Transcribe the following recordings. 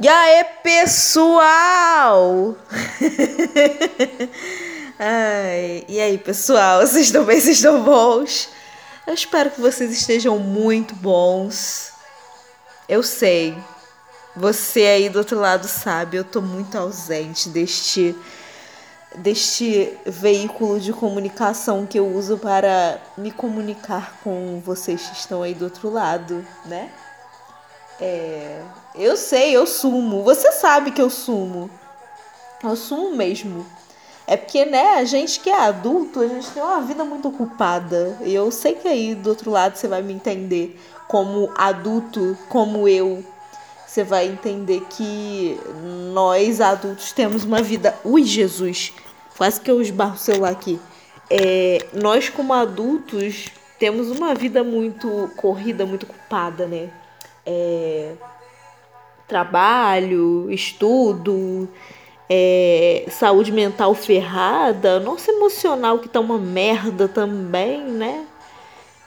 E aí, pessoal? Ai, e aí, pessoal? Vocês estão bem? Vocês estão bons? Eu espero que vocês estejam muito bons. Eu sei, você aí do outro lado sabe, eu tô muito ausente deste deste veículo de comunicação que eu uso para me comunicar com vocês que estão aí do outro lado, né? É, eu sei, eu sumo. Você sabe que eu sumo. Eu sumo mesmo. É porque, né, a gente que é adulto, a gente tem uma vida muito ocupada. E eu sei que aí do outro lado você vai me entender como adulto, como eu. Você vai entender que nós adultos temos uma vida. Ui, Jesus! Quase que eu esbarro o celular aqui. É, nós, como adultos, temos uma vida muito corrida, muito ocupada, né? é, trabalho, estudo, é, saúde mental ferrada, nosso emocional que tá uma merda também, né?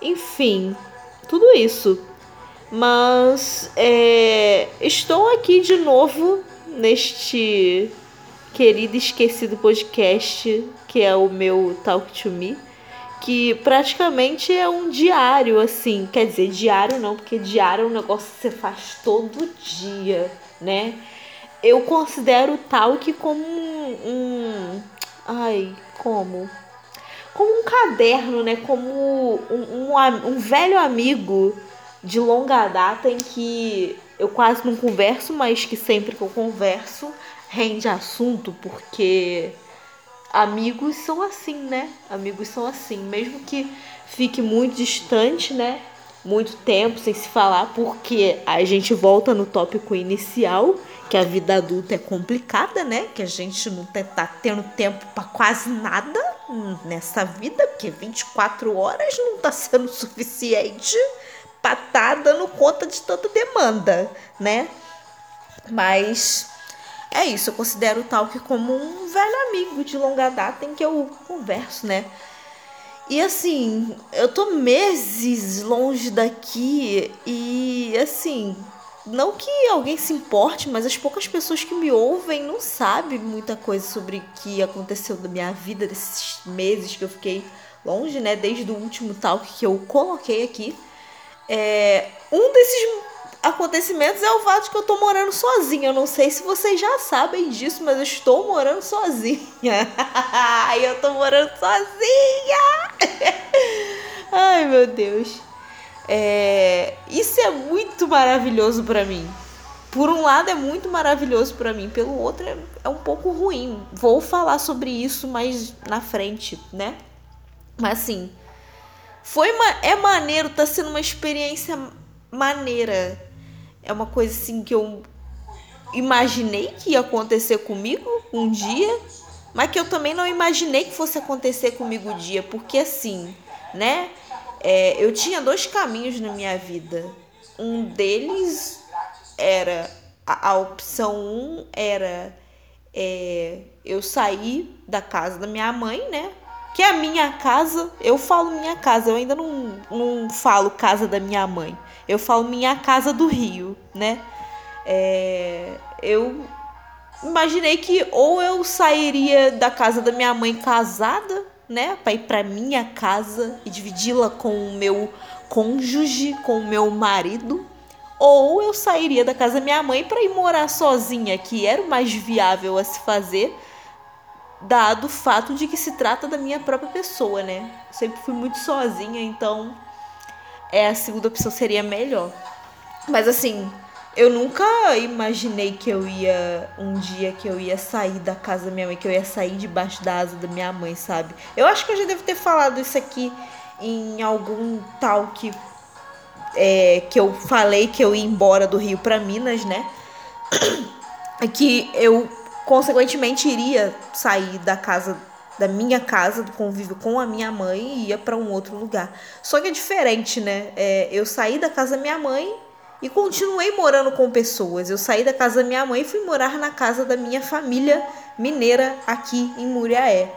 Enfim, tudo isso. Mas é, estou aqui de novo neste querido esquecido podcast que é o meu Talk to Me que praticamente é um diário, assim. Quer dizer, diário não, porque diário é um negócio que você faz todo dia, né? Eu considero o talk como um, um. Ai, como? Como um caderno, né? Como um, um, um velho amigo de longa data em que eu quase não converso, mas que sempre que eu converso rende assunto, porque amigos são assim, né? Amigos são assim, mesmo que fique muito distante, né? Muito tempo sem se falar, porque a gente volta no tópico inicial, que a vida adulta é complicada, né? Que a gente não tá tendo tempo para quase nada nessa vida, porque 24 horas não tá sendo suficiente para tá dando conta de tanta demanda, né? Mas é isso, eu considero o Talk como um velho amigo de longa data em que eu converso, né? E assim, eu tô meses longe daqui e assim, não que alguém se importe, mas as poucas pessoas que me ouvem não sabem muita coisa sobre o que aconteceu da minha vida desses meses que eu fiquei longe, né? Desde o último talk que eu coloquei aqui. É, um desses acontecimentos é o fato de que eu tô morando sozinha. Eu não sei se vocês já sabem disso, mas eu estou morando sozinha. eu tô morando sozinha! Ai, meu Deus. É, isso é muito maravilhoso para mim. Por um lado é muito maravilhoso para mim, pelo outro é, é um pouco ruim. Vou falar sobre isso mais na frente, né? Mas assim, foi é maneiro, tá sendo uma experiência maneira é uma coisa assim que eu imaginei que ia acontecer comigo um dia, mas que eu também não imaginei que fosse acontecer comigo um dia, porque assim, né? É, eu tinha dois caminhos na minha vida. Um deles era a, a opção um era é, eu sair da casa da minha mãe, né? Que é a minha casa, eu falo minha casa, eu ainda não, não falo casa da minha mãe. Eu falo minha casa do Rio, né? É, eu imaginei que ou eu sairia da casa da minha mãe casada, né, para ir para minha casa e dividi-la com o meu cônjuge, com o meu marido, ou eu sairia da casa da minha mãe para ir morar sozinha, que era o mais viável a se fazer, dado o fato de que se trata da minha própria pessoa, né? sempre fui muito sozinha, então é a segunda opção seria melhor. Mas assim, eu nunca imaginei que eu ia um dia que eu ia sair da casa da minha mãe, que eu ia sair debaixo da asa da minha mãe, sabe? Eu acho que eu já devo ter falado isso aqui em algum tal que é, que eu falei que eu ia embora do Rio para Minas, né? Que eu consequentemente iria sair da casa da minha casa, do convívio com a minha mãe e ia para um outro lugar. Só que é diferente, né? É, eu saí da casa da minha mãe e continuei morando com pessoas. Eu saí da casa da minha mãe e fui morar na casa da minha família mineira aqui em Muriaé.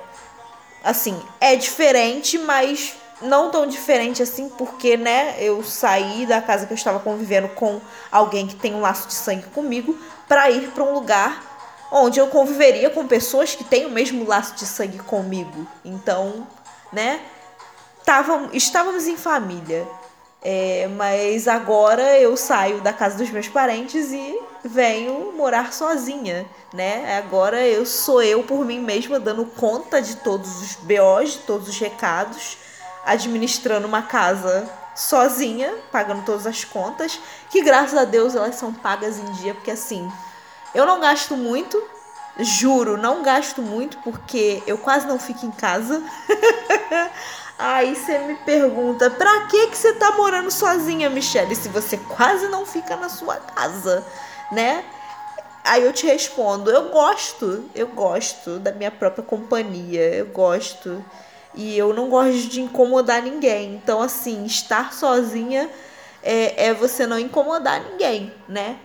Assim, é diferente, mas não tão diferente assim, porque, né, eu saí da casa que eu estava convivendo com alguém que tem um laço de sangue comigo para ir para um lugar onde eu conviveria com pessoas que têm o mesmo laço de sangue comigo. Então, né, tavam, estávamos em família. É, mas agora eu saio da casa dos meus parentes e venho morar sozinha, né? Agora eu sou eu por mim mesma dando conta de todos os BOs, de todos os recados, administrando uma casa sozinha, pagando todas as contas, que graças a Deus elas são pagas em dia, porque assim, eu não gasto muito, juro, não gasto muito porque eu quase não fico em casa. Aí você me pergunta, pra que que você tá morando sozinha, Michelle, se você quase não fica na sua casa, né? Aí eu te respondo, eu gosto, eu gosto da minha própria companhia, eu gosto. E eu não gosto de incomodar ninguém. Então, assim, estar sozinha é, é você não incomodar ninguém, né?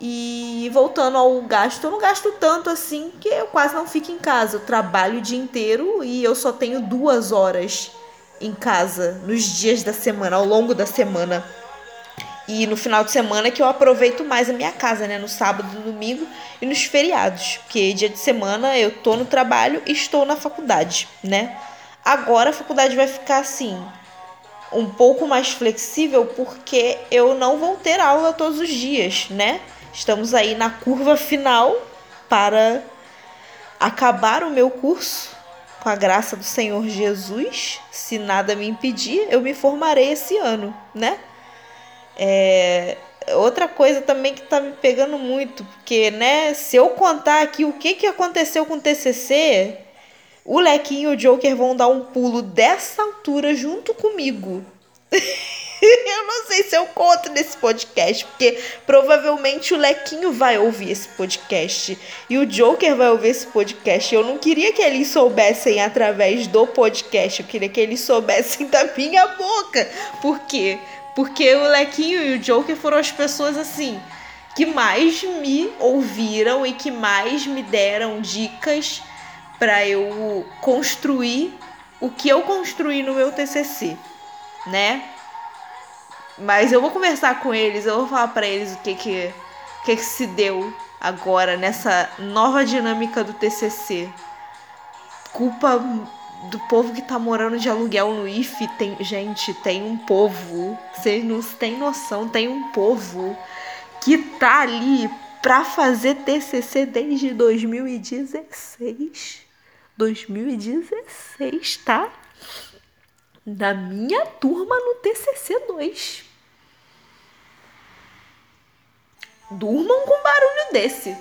E voltando ao gasto, eu não gasto tanto assim que eu quase não fico em casa. Eu trabalho o dia inteiro e eu só tenho duas horas em casa nos dias da semana, ao longo da semana. E no final de semana que eu aproveito mais a minha casa, né? No sábado, no domingo e nos feriados. Porque dia de semana eu tô no trabalho e estou na faculdade, né? Agora a faculdade vai ficar assim, um pouco mais flexível porque eu não vou ter aula todos os dias, né? Estamos aí na curva final para acabar o meu curso. Com a graça do Senhor Jesus, se nada me impedir, eu me formarei esse ano, né? É, outra coisa também que tá me pegando muito, porque, né, se eu contar aqui o que, que aconteceu com o TCC, o Lequinho e o Joker vão dar um pulo dessa altura junto comigo. eu não sei se eu conto nesse podcast, porque provavelmente o Lequinho vai ouvir esse podcast e o Joker vai ouvir esse podcast. Eu não queria que eles soubessem através do podcast, eu queria que eles soubessem da minha boca. Por quê? Porque o Lequinho e o Joker foram as pessoas assim que mais me ouviram e que mais me deram dicas para eu construir o que eu construí no meu TCC, né? Mas eu vou conversar com eles, eu vou falar para eles o que que, o que que se deu agora nessa nova dinâmica do TCC. Culpa do povo que tá morando de aluguel no IF, tem, gente, tem um povo, vocês não têm noção, tem um povo que tá ali pra fazer TCC desde 2016. 2016, tá? Da minha turma no TCC 2. Durmam com um barulho desse.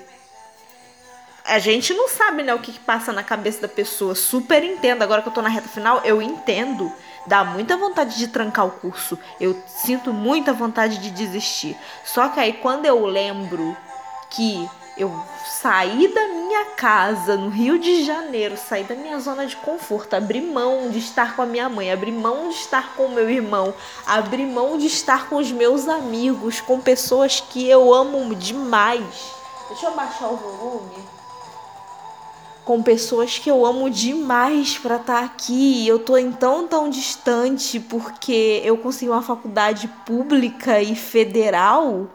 A gente não sabe, né, o que, que passa na cabeça da pessoa. Super entendo. Agora que eu tô na reta final, eu entendo. Dá muita vontade de trancar o curso. Eu sinto muita vontade de desistir. Só que aí quando eu lembro que eu saí da minha casa no Rio de Janeiro, saí da minha zona de conforto, abri mão de estar com a minha mãe, abri mão de estar com o meu irmão, abri mão de estar com os meus amigos, com pessoas que eu amo demais. Deixa eu baixar o volume. Com pessoas que eu amo demais para estar tá aqui. Eu tô em tão tão distante porque eu consegui uma faculdade pública e federal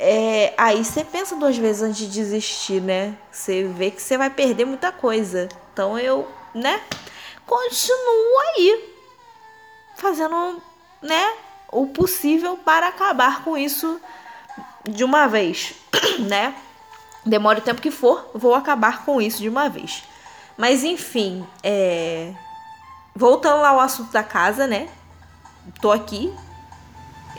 é, aí você pensa duas vezes antes de desistir, né? Você vê que você vai perder muita coisa. Então eu, né, continuo aí fazendo, né, o possível para acabar com isso de uma vez, né? Demore o tempo que for, vou acabar com isso de uma vez. Mas enfim, é... voltando lá ao assunto da casa, né? Tô aqui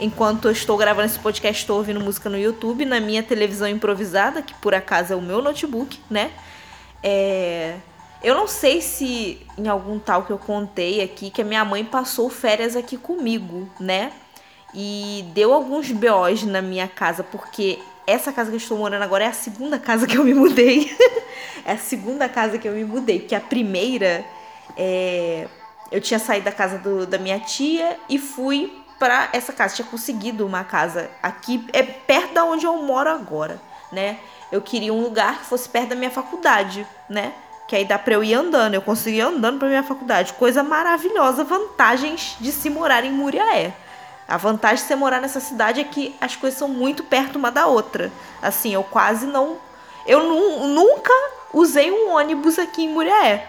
enquanto eu estou gravando esse podcast, estou ouvindo música no YouTube, na minha televisão improvisada, que por acaso é o meu notebook, né? É... Eu não sei se em algum tal que eu contei aqui que a minha mãe passou férias aqui comigo, né? E deu alguns BOs na minha casa, porque essa casa que eu estou morando agora é a segunda casa que eu me mudei. é a segunda casa que eu me mudei, porque a primeira é... eu tinha saído da casa do, da minha tia e fui para essa casa. Tinha conseguido uma casa aqui, é perto da onde eu moro agora, né? Eu queria um lugar que fosse perto da minha faculdade, né? que aí dá pra eu ir andando. Eu consegui ir andando pra minha faculdade. Coisa maravilhosa, vantagens de se morar em Muriaé. A vantagem de você morar nessa cidade é que as coisas são muito perto uma da outra. Assim, eu quase não. Eu nu nunca usei um ônibus aqui em Muriaé.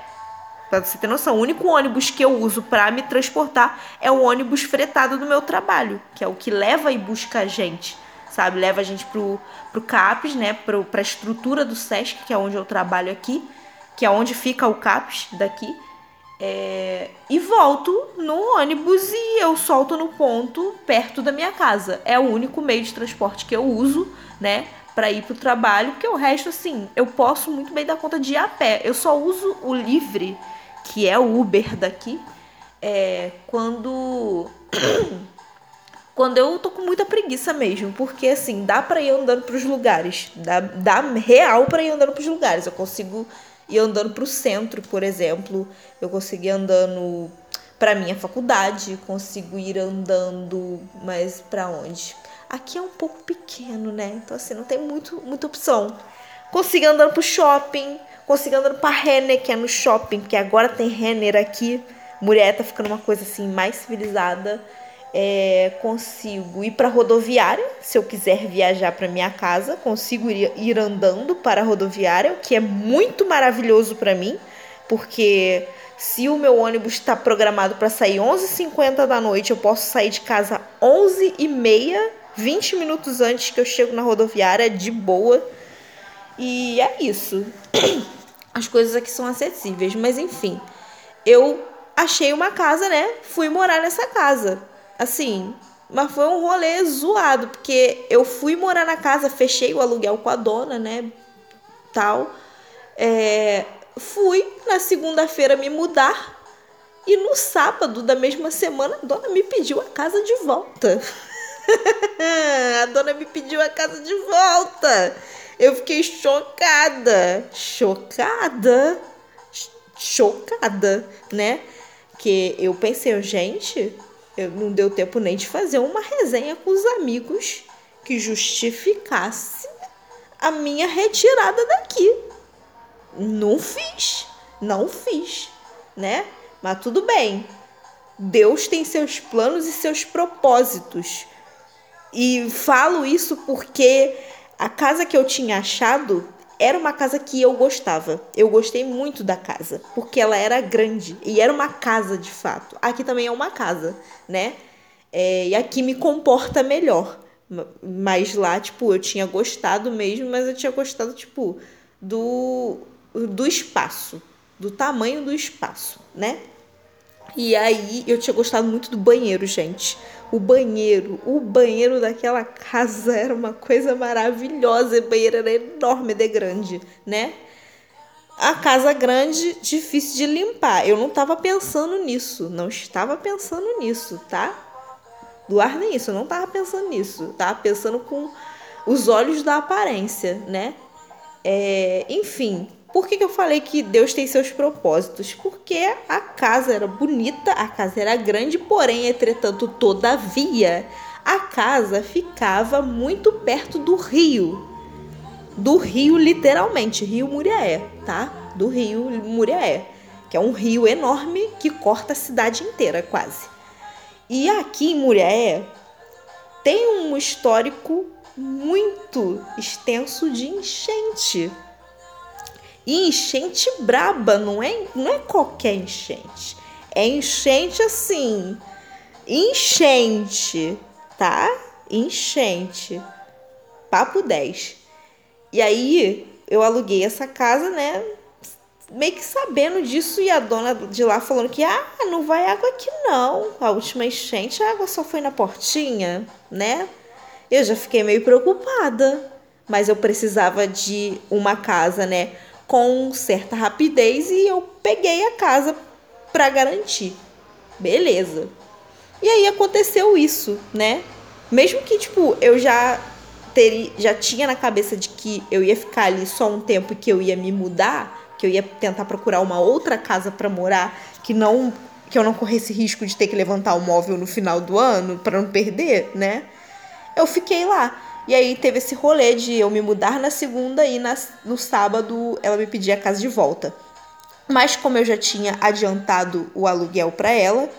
Pra você ter noção, o único ônibus que eu uso para me transportar é o ônibus fretado do meu trabalho, que é o que leva e busca a gente, sabe? Leva a gente pro, pro CAPES, né? Pro, pra estrutura do SESC, que é onde eu trabalho aqui, que é onde fica o CAPES daqui. É, e volto no ônibus e eu solto no ponto perto da minha casa. É o único meio de transporte que eu uso, né? Para ir pro trabalho, porque o resto, assim, eu posso muito bem dar conta de ir a pé. Eu só uso o livre que é o Uber daqui, é quando quando eu tô com muita preguiça mesmo, porque assim, dá para ir andando para os lugares, dá, dá real para ir andando para os lugares. Eu consigo ir andando para o centro, por exemplo, eu consigo ir andando para minha faculdade, consigo ir andando, mas para onde? Aqui é um pouco pequeno, né? Então assim, não tem muito muita opção. Consigo andando pro shopping, Consegui andando pra Renner, que é no shopping, porque agora tem Renner aqui. Mulher tá ficando uma coisa assim mais civilizada. É, consigo ir para rodoviária, se eu quiser viajar para minha casa, consigo ir, ir andando para a rodoviária, o que é muito maravilhoso para mim, porque se o meu ônibus está programado para sair 11h50 da noite, eu posso sair de casa 11h30, 20 minutos antes que eu chego na rodoviária, de boa. E é isso. as coisas aqui são acessíveis. Mas enfim, eu achei uma casa, né? Fui morar nessa casa. Assim, mas foi um rolê zoado, porque eu fui morar na casa, fechei o aluguel com a dona, né? Tal. É, fui na segunda-feira me mudar. E no sábado da mesma semana, a dona me pediu a casa de volta. a dona me pediu a casa de volta. Eu fiquei chocada. Chocada. Chocada, né? Que eu pensei, gente, eu não deu tempo nem de fazer uma resenha com os amigos que justificasse a minha retirada daqui. Não fiz, não fiz, né? Mas tudo bem. Deus tem seus planos e seus propósitos. E falo isso porque a casa que eu tinha achado era uma casa que eu gostava. Eu gostei muito da casa, porque ela era grande e era uma casa de fato. Aqui também é uma casa, né? É, e aqui me comporta melhor. Mas lá, tipo, eu tinha gostado mesmo, mas eu tinha gostado, tipo, do, do espaço, do tamanho do espaço, né? E aí eu tinha gostado muito do banheiro, gente. O banheiro, o banheiro daquela casa era uma coisa maravilhosa. O banheiro era enorme de grande, né? A casa grande, difícil de limpar. Eu não estava pensando nisso. Não estava pensando nisso, tá? Do ar nem isso, eu não estava pensando nisso. Tava pensando com os olhos da aparência, né? É, enfim, por que, que eu falei que Deus tem seus propósitos? Porque a casa era bonita, a casa era grande, porém, entretanto, todavia, a casa ficava muito perto do rio. Do rio, literalmente, Rio Muriaé, tá? Do rio Muriaé, que é um rio enorme que corta a cidade inteira, quase. E aqui em Muriaé tem um histórico muito extenso de enchente e enchente braba, não é, não é qualquer enchente. É enchente assim. Enchente, tá? Enchente. Papo 10. E aí eu aluguei essa casa, né? Meio que sabendo disso e a dona de lá falando que ah, não vai água aqui não. A última enchente a água só foi na portinha, né? Eu já fiquei meio preocupada, mas eu precisava de uma casa, né? Com certa rapidez e eu peguei a casa para garantir. Beleza. E aí aconteceu isso, né? Mesmo que tipo eu já teria, já tinha na cabeça de que eu ia ficar ali só um tempo e que eu ia me mudar, que eu ia tentar procurar uma outra casa para morar, que não que eu não corresse risco de ter que levantar o móvel no final do ano para não perder, né? Eu fiquei lá. E aí teve esse rolê de eu me mudar na segunda e na, no sábado ela me pedir a casa de volta. Mas como eu já tinha adiantado o aluguel para ela,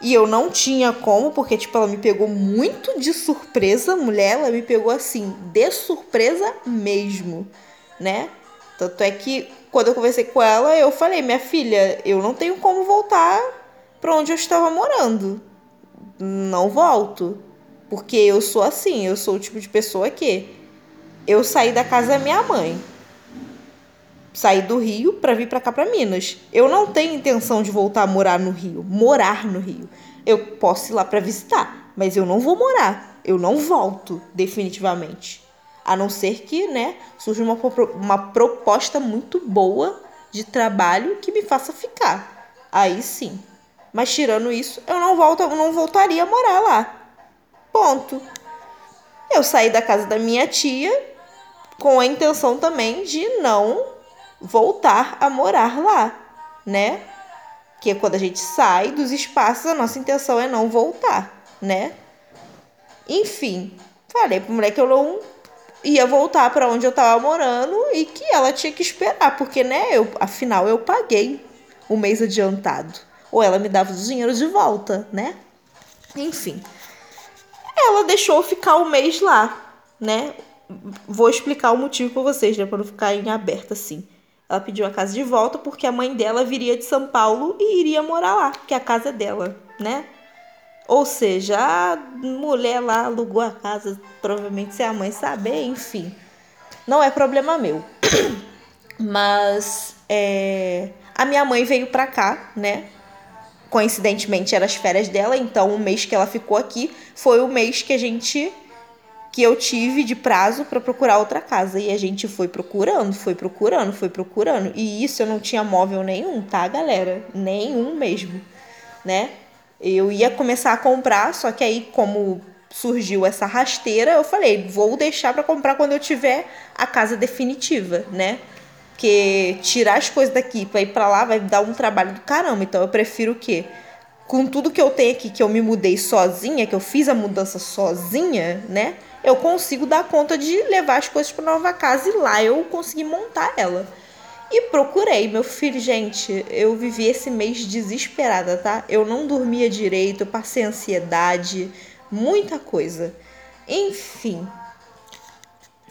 e eu não tinha como, porque tipo ela me pegou muito de surpresa, mulher, ela me pegou assim, de surpresa mesmo, né? Tanto é que quando eu conversei com ela, eu falei: "Minha filha, eu não tenho como voltar para onde eu estava morando. Não volto, porque eu sou assim, eu sou o tipo de pessoa que eu saí da casa da minha mãe saí do Rio para vir para cá para Minas. Eu não tenho intenção de voltar a morar no Rio, morar no Rio. Eu posso ir lá para visitar, mas eu não vou morar. Eu não volto definitivamente. A não ser que, né, surja uma, uma proposta muito boa de trabalho que me faça ficar. Aí sim. Mas tirando isso, eu não volto, eu não voltaria a morar lá. Ponto. Eu saí da casa da minha tia com a intenção também de não voltar a morar lá, né? Que é quando a gente sai dos espaços, a nossa intenção é não voltar, né? Enfim, falei pro mulher que eu não ia voltar para onde eu tava morando e que ela tinha que esperar, porque, né, eu, afinal eu paguei o mês adiantado. Ou ela me dava os dinheiros de volta, né? Enfim. Ela deixou ficar o mês lá, né? Vou explicar o motivo para vocês, né, para não ficar em aberto assim. Ela pediu a casa de volta porque a mãe dela viria de São Paulo e iria morar lá, que é a casa dela, né? Ou seja, a mulher lá alugou a casa, provavelmente sem a mãe saber, enfim. Não é problema meu. Mas é, a minha mãe veio pra cá, né? Coincidentemente eram as férias dela, então o mês que ela ficou aqui foi o mês que a gente que eu tive de prazo para procurar outra casa. E a gente foi procurando, foi procurando, foi procurando. E isso eu não tinha móvel nenhum, tá, galera? Nenhum mesmo, né? Eu ia começar a comprar, só que aí, como surgiu essa rasteira, eu falei, vou deixar para comprar quando eu tiver a casa definitiva, né? Porque tirar as coisas daqui para ir para lá vai dar um trabalho do caramba. Então eu prefiro o quê? Com tudo que eu tenho aqui, que eu me mudei sozinha, que eu fiz a mudança sozinha, né? eu consigo dar conta de levar as coisas para nova casa e lá eu consegui montar ela. E procurei, meu filho, gente, eu vivi esse mês desesperada, tá? Eu não dormia direito, eu passei ansiedade, muita coisa. Enfim,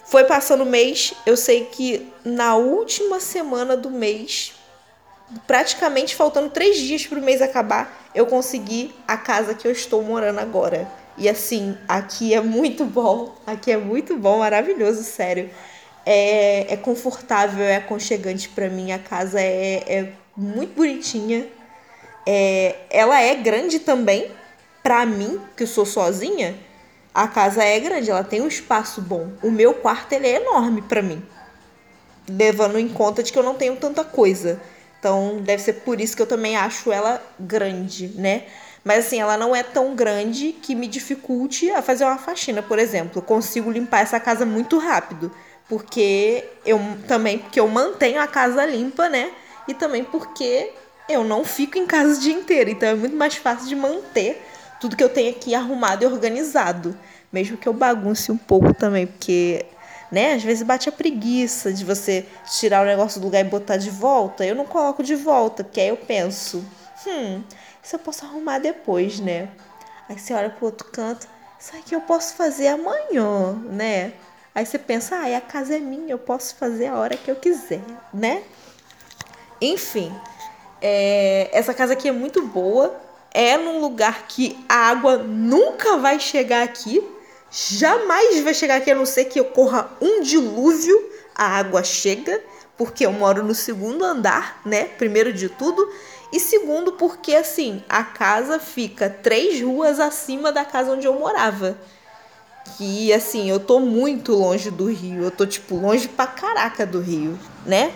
foi passando o mês, eu sei que na última semana do mês, praticamente faltando três dias para o mês acabar, eu consegui a casa que eu estou morando agora. E assim, aqui é muito bom, aqui é muito bom, maravilhoso, sério. É, é confortável, é aconchegante para mim, a casa é, é muito bonitinha. É, ela é grande também, para mim, que eu sou sozinha, a casa é grande, ela tem um espaço bom. O meu quarto ele é enorme para mim, levando em conta de que eu não tenho tanta coisa. Então, deve ser por isso que eu também acho ela grande, né? Mas assim, ela não é tão grande que me dificulte a fazer uma faxina, por exemplo. Eu consigo limpar essa casa muito rápido, porque eu também porque eu mantenho a casa limpa, né? E também porque eu não fico em casa o dia inteiro, então é muito mais fácil de manter tudo que eu tenho aqui arrumado e organizado, mesmo que eu bagunce um pouco também, porque né? Às vezes bate a preguiça de você tirar o negócio do lugar e botar de volta. Eu não coloco de volta, porque aí eu penso, hum, isso eu posso arrumar depois, né? Aí você olha pro outro canto, isso aqui eu posso fazer amanhã, né? Aí você pensa, ah, a casa é minha, eu posso fazer a hora que eu quiser, né? Enfim, é, essa casa aqui é muito boa. É num lugar que a água nunca vai chegar aqui. Jamais vai chegar aqui, a não ser que ocorra um dilúvio. A água chega, porque eu moro no segundo andar, né? Primeiro de tudo. E segundo, porque assim, a casa fica três ruas acima da casa onde eu morava. Que assim, eu tô muito longe do Rio. Eu tô, tipo, longe pra caraca do Rio, né?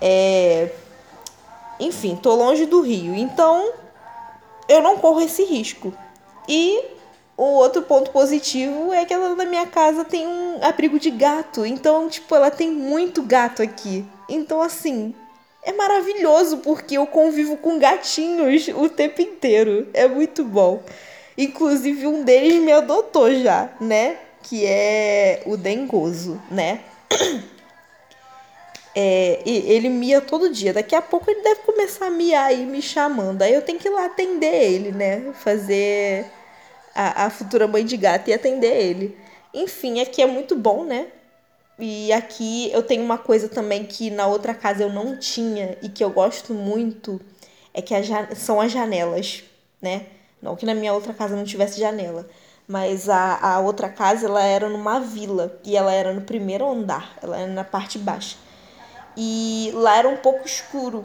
É... Enfim, tô longe do Rio. Então, eu não corro esse risco. E o outro ponto positivo é que ela da minha casa tem um abrigo de gato. Então, tipo, ela tem muito gato aqui. Então, assim, é maravilhoso porque eu convivo com gatinhos o tempo inteiro. É muito bom. Inclusive, um deles me adotou já, né? Que é o Dengoso, né? É, ele mia todo dia. Daqui a pouco ele deve começar a miar aí me chamando. Aí eu tenho que ir lá atender ele, né? Fazer a, a futura mãe de gato e atender ele. Enfim, aqui é muito bom, né? E aqui eu tenho uma coisa também que na outra casa eu não tinha e que eu gosto muito, é que a, são as janelas, né? Não que na minha outra casa não tivesse janela, mas a, a outra casa ela era numa vila e ela era no primeiro andar, ela era na parte baixa. E lá era um pouco escuro.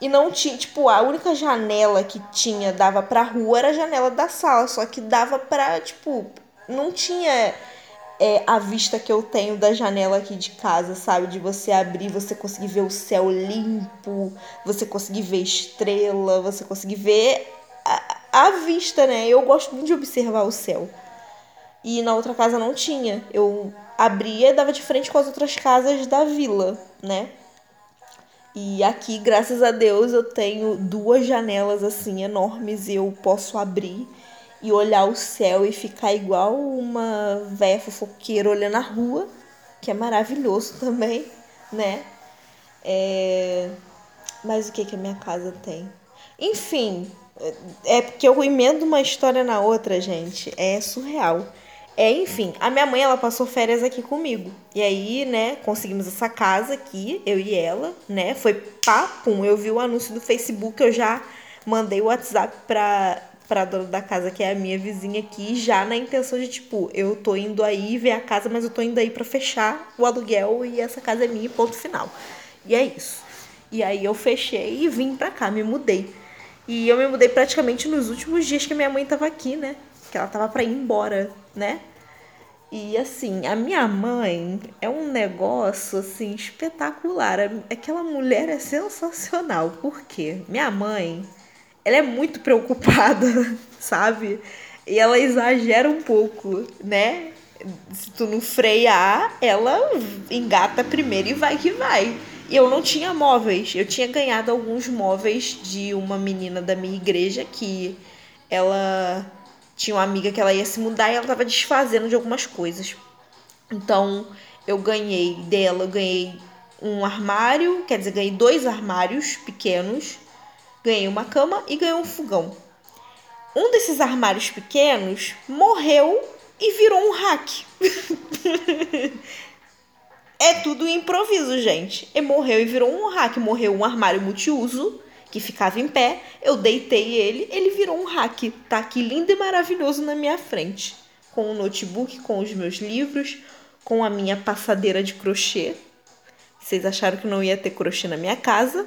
E não tinha, tipo, a única janela que tinha dava pra rua era a janela da sala, só que dava pra, tipo, não tinha é, a vista que eu tenho da janela aqui de casa, sabe? De você abrir, você conseguir ver o céu limpo, você conseguir ver estrela, você conseguir ver a, a vista, né? Eu gosto muito de observar o céu. E na outra casa não tinha. Eu abria e dava de frente com as outras casas da vila, né? E aqui, graças a Deus, eu tenho duas janelas assim enormes e eu posso abrir e olhar o céu e ficar igual uma véia fofoqueira olhando a rua, que é maravilhoso também, né? É... Mas o que que a minha casa tem? Enfim, é porque eu emendo uma história na outra, gente. É surreal. É, enfim, a minha mãe ela passou férias aqui comigo. E aí, né, conseguimos essa casa aqui, eu e ela, né? Foi papum. Eu vi o anúncio do Facebook, eu já mandei o WhatsApp pra, pra dona da casa, que é a minha vizinha aqui, já na intenção de, tipo, eu tô indo aí ver a casa, mas eu tô indo aí pra fechar o aluguel e essa casa é minha, ponto final. E é isso. E aí eu fechei e vim pra cá, me mudei. E eu me mudei praticamente nos últimos dias que minha mãe tava aqui, né? Que ela tava pra ir embora né? E assim, a minha mãe é um negócio assim espetacular. Aquela mulher é sensacional. Por quê? Minha mãe, ela é muito preocupada, sabe? E ela exagera um pouco, né? Se tu não frear, ela engata primeiro e vai que vai. E eu não tinha móveis. Eu tinha ganhado alguns móveis de uma menina da minha igreja que ela tinha uma amiga que ela ia se mudar e ela tava desfazendo de algumas coisas. Então, eu ganhei dela, eu ganhei um armário, quer dizer, ganhei dois armários pequenos, ganhei uma cama e ganhei um fogão. Um desses armários pequenos morreu e virou um rack. é tudo improviso, gente. E morreu e virou um rack. Morreu um armário multiuso que ficava em pé, eu deitei ele, ele virou um rack. Tá aqui lindo e maravilhoso na minha frente, com o notebook, com os meus livros, com a minha passadeira de crochê. Vocês acharam que não ia ter crochê na minha casa?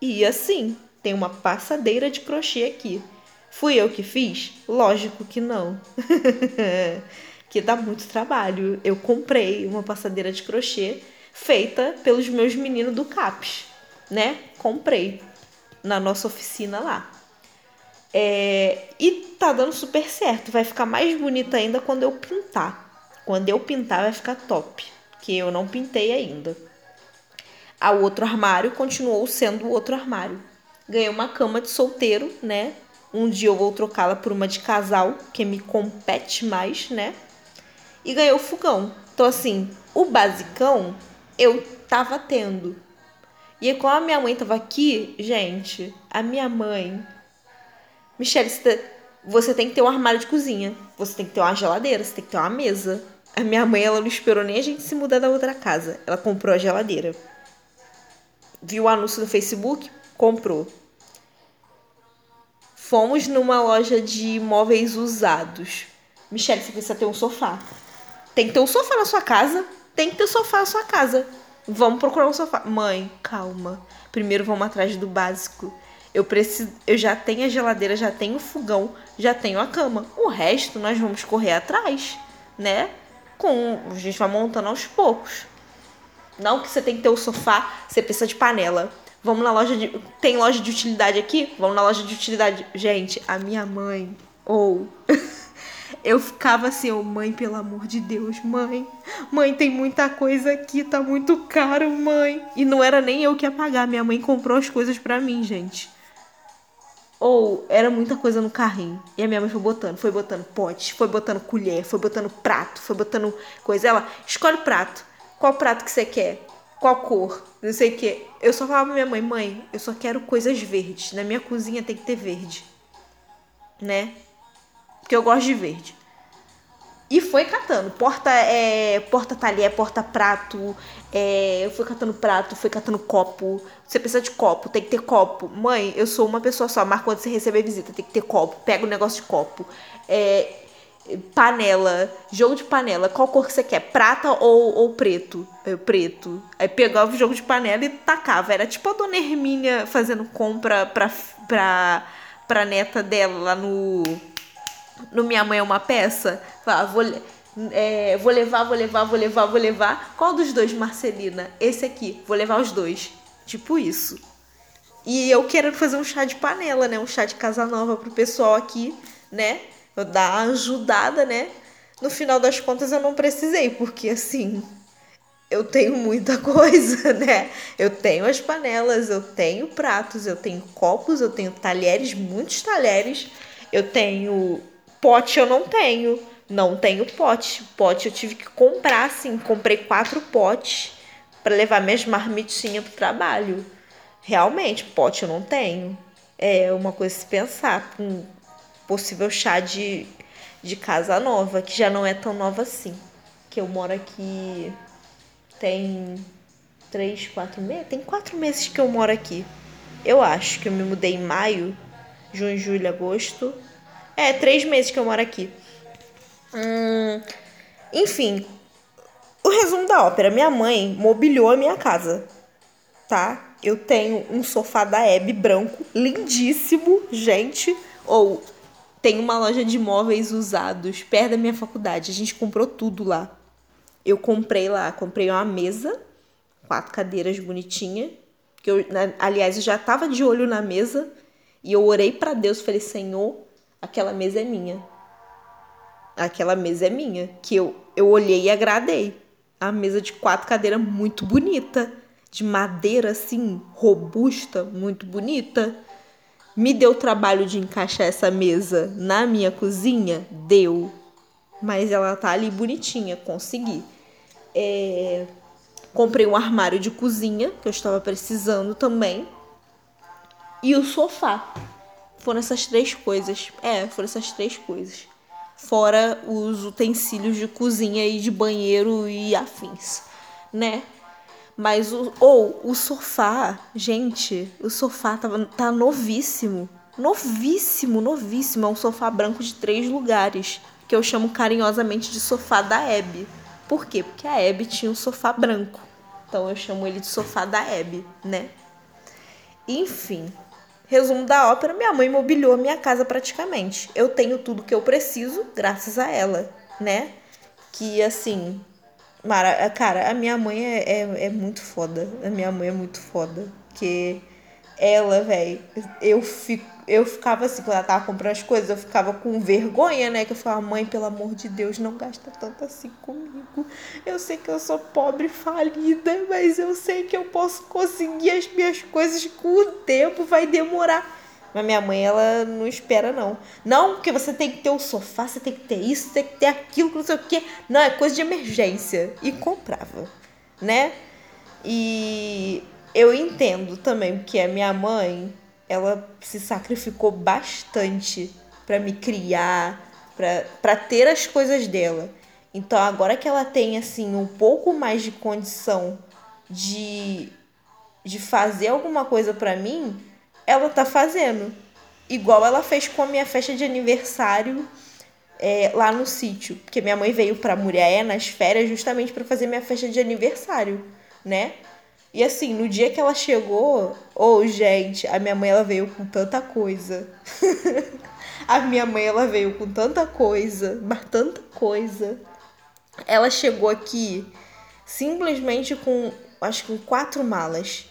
E assim, tem uma passadeira de crochê aqui. Fui eu que fiz? Lógico que não. que dá muito trabalho. Eu comprei uma passadeira de crochê feita pelos meus meninos do CAPS, né? Comprei na nossa oficina lá. É, e tá dando super certo. Vai ficar mais bonita ainda quando eu pintar. Quando eu pintar, vai ficar top. Que eu não pintei ainda. A outro armário continuou sendo o outro armário. Ganhei uma cama de solteiro, né? Um dia eu vou trocá-la por uma de casal, que me compete mais, né? E ganhei o fogão. Então, assim, o basicão eu tava tendo. E quando a minha mãe tava aqui, gente, a minha mãe. Michelle, você tem que ter um armário de cozinha. Você tem que ter uma geladeira, você tem que ter uma mesa. A minha mãe, ela não esperou nem a gente se mudar da outra casa. Ela comprou a geladeira. Viu o anúncio no Facebook, comprou. Fomos numa loja de móveis usados. Michelle, você precisa ter um sofá. Tem que ter um sofá na sua casa. Tem que ter um sofá na sua casa. Vamos procurar um sofá. Mãe, calma. Primeiro vamos atrás do básico. Eu preciso, eu já tenho a geladeira, já tenho o fogão, já tenho a cama. O resto nós vamos correr atrás, né? Com a gente vai montando aos poucos. Não que você tem que ter o sofá, você precisa de panela. Vamos na loja de tem loja de utilidade aqui? Vamos na loja de utilidade. Gente, a minha mãe ou oh. Eu ficava assim, oh, mãe, pelo amor de Deus, mãe. Mãe, tem muita coisa aqui, tá muito caro, mãe. E não era nem eu que ia pagar, minha mãe comprou as coisas para mim, gente. Ou era muita coisa no carrinho. E a minha mãe foi botando, foi botando pote, foi botando colher, foi botando prato, foi botando coisa. Ela, escolhe prato. Qual prato que você quer? Qual cor? Não sei o que. Eu só falava pra minha mãe, mãe, eu só quero coisas verdes. Na minha cozinha tem que ter verde. Né? Porque eu gosto de verde. E foi catando. Porta é, porta talher, porta prato. É, eu fui catando prato, fui catando copo. Você precisa de copo, tem que ter copo. Mãe, eu sou uma pessoa só, mas quando você receber visita, tem que ter copo. Pega o um negócio de copo. É, panela, jogo de panela. Qual cor que você quer? Prata ou, ou preto? É, preto. Aí pegava o jogo de panela e tacava. Era tipo a dona Hermínia fazendo compra pra, pra, pra neta dela lá no no Minha Mãe é uma peça, fala, vou, é, vou levar, vou levar, vou levar, vou levar. Qual dos dois, Marcelina? Esse aqui, vou levar os dois. Tipo isso. E eu querendo fazer um chá de panela, né? Um chá de casa nova pro pessoal aqui, né? Eu dar ajudada, né? No final das contas eu não precisei, porque assim, eu tenho muita coisa, né? Eu tenho as panelas, eu tenho pratos, eu tenho copos, eu tenho talheres, muitos talheres, eu tenho Pote eu não tenho. Não tenho pote. Pote eu tive que comprar, sim. Comprei quatro potes para levar minhas marmitinhas pro trabalho. Realmente, pote eu não tenho. É uma coisa se pensar. Um possível chá de, de casa nova, que já não é tão nova assim. Que eu moro aqui tem três, quatro meses. Tem quatro meses que eu moro aqui. Eu acho que eu me mudei em maio, junho, julho, agosto. É, três meses que eu moro aqui. Hum, enfim, o resumo da ópera. Minha mãe mobiliou a minha casa, tá? Eu tenho um sofá da Hebe branco, lindíssimo, gente. Ou tem uma loja de móveis usados perto da minha faculdade. A gente comprou tudo lá. Eu comprei lá, comprei uma mesa, quatro cadeiras bonitinhas. Que eu, aliás, eu já tava de olho na mesa e eu orei para Deus, falei: "Senhor, aquela mesa é minha. Aquela mesa é minha. Que eu, eu olhei e agradei. A mesa de quatro cadeiras muito bonita. De madeira assim, robusta, muito bonita. Me deu trabalho de encaixar essa mesa na minha cozinha? Deu. Mas ela tá ali bonitinha, consegui. É... Comprei um armário de cozinha, que eu estava precisando também. E o sofá. Foram essas três coisas. É, foram essas três coisas. Fora os utensílios de cozinha e de banheiro e afins, né? Mas o. Ou o sofá, gente, o sofá tá, tá novíssimo. Novíssimo, novíssimo. É um sofá branco de três lugares. Que eu chamo carinhosamente de sofá da Hebe. Por quê? Porque a Hebe tinha um sofá branco. Então eu chamo ele de sofá da Hebe, né? Enfim, Resumo da ópera: minha mãe mobiliou a minha casa praticamente. Eu tenho tudo que eu preciso, graças a ela, né? Que assim. Mara, cara, a minha mãe é, é, é muito foda. A minha mãe é muito foda. Que ela, velho, eu fico eu ficava assim, quando ela tava comprando as coisas, eu ficava com vergonha, né? Que eu falava, mãe, pelo amor de Deus, não gasta tanto assim comigo. Eu sei que eu sou pobre, falida, mas eu sei que eu posso conseguir as minhas coisas com o tempo, vai demorar. Mas minha mãe, ela não espera, não. Não, porque você tem que ter o sofá, você tem que ter isso, tem que ter aquilo, não sei o quê. Não, é coisa de emergência. E comprava, né? E eu entendo também, porque a minha mãe ela se sacrificou bastante para me criar, para ter as coisas dela. Então, agora que ela tem assim um pouco mais de condição de de fazer alguma coisa para mim, ela tá fazendo. Igual ela fez com a minha festa de aniversário é, lá no sítio, porque minha mãe veio para Muriaé nas férias justamente para fazer minha festa de aniversário, né? E assim, no dia que ela chegou, oh, gente, a minha mãe ela veio com tanta coisa. a minha mãe ela veio com tanta coisa, mas tanta coisa. Ela chegou aqui simplesmente com, acho que com quatro malas.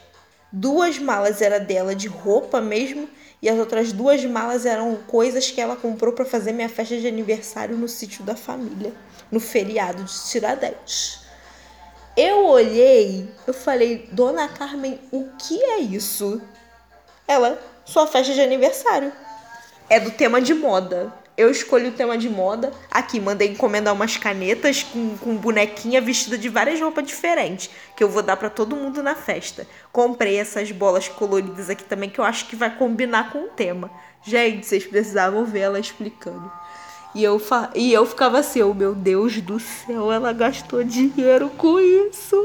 Duas malas era dela de roupa mesmo e as outras duas malas eram coisas que ela comprou para fazer minha festa de aniversário no sítio da família, no feriado de Tiradentes. Eu olhei, eu falei, Dona Carmen, o que é isso? Ela, sua festa de aniversário. É do tema de moda. eu escolhi o tema de moda. Aqui, mandei encomendar umas canetas com, com bonequinha vestida de várias roupas diferentes. Que eu vou dar para todo mundo na festa. Comprei essas bolas coloridas aqui também, que eu acho que vai combinar com o tema. Gente, vocês precisavam ver ela explicando. E eu, fa e eu ficava assim, oh, meu Deus do céu, ela gastou dinheiro com isso.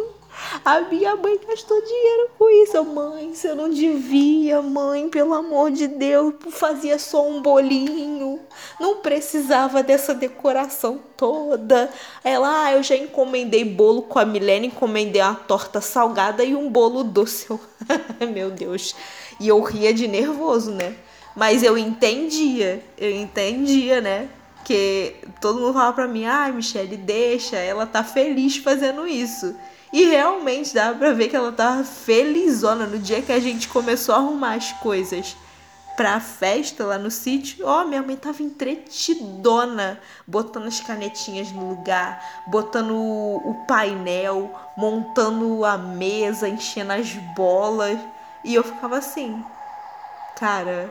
A minha mãe gastou dinheiro com isso. Mãe, você não devia, mãe, pelo amor de Deus. Fazia só um bolinho. Não precisava dessa decoração toda. Ela, ah, eu já encomendei bolo com a Milena, encomendei uma torta salgada e um bolo doce. Meu Deus. E eu ria de nervoso, né? Mas eu entendia, eu entendia, né? Que todo mundo falava pra mim, ai, ah, Michelle, deixa, ela tá feliz fazendo isso. E realmente dava pra ver que ela tava felizona no dia que a gente começou a arrumar as coisas pra festa lá no sítio. Ó, oh, minha mãe tava entretidona, botando as canetinhas no lugar, botando o painel, montando a mesa, enchendo as bolas. E eu ficava assim, cara.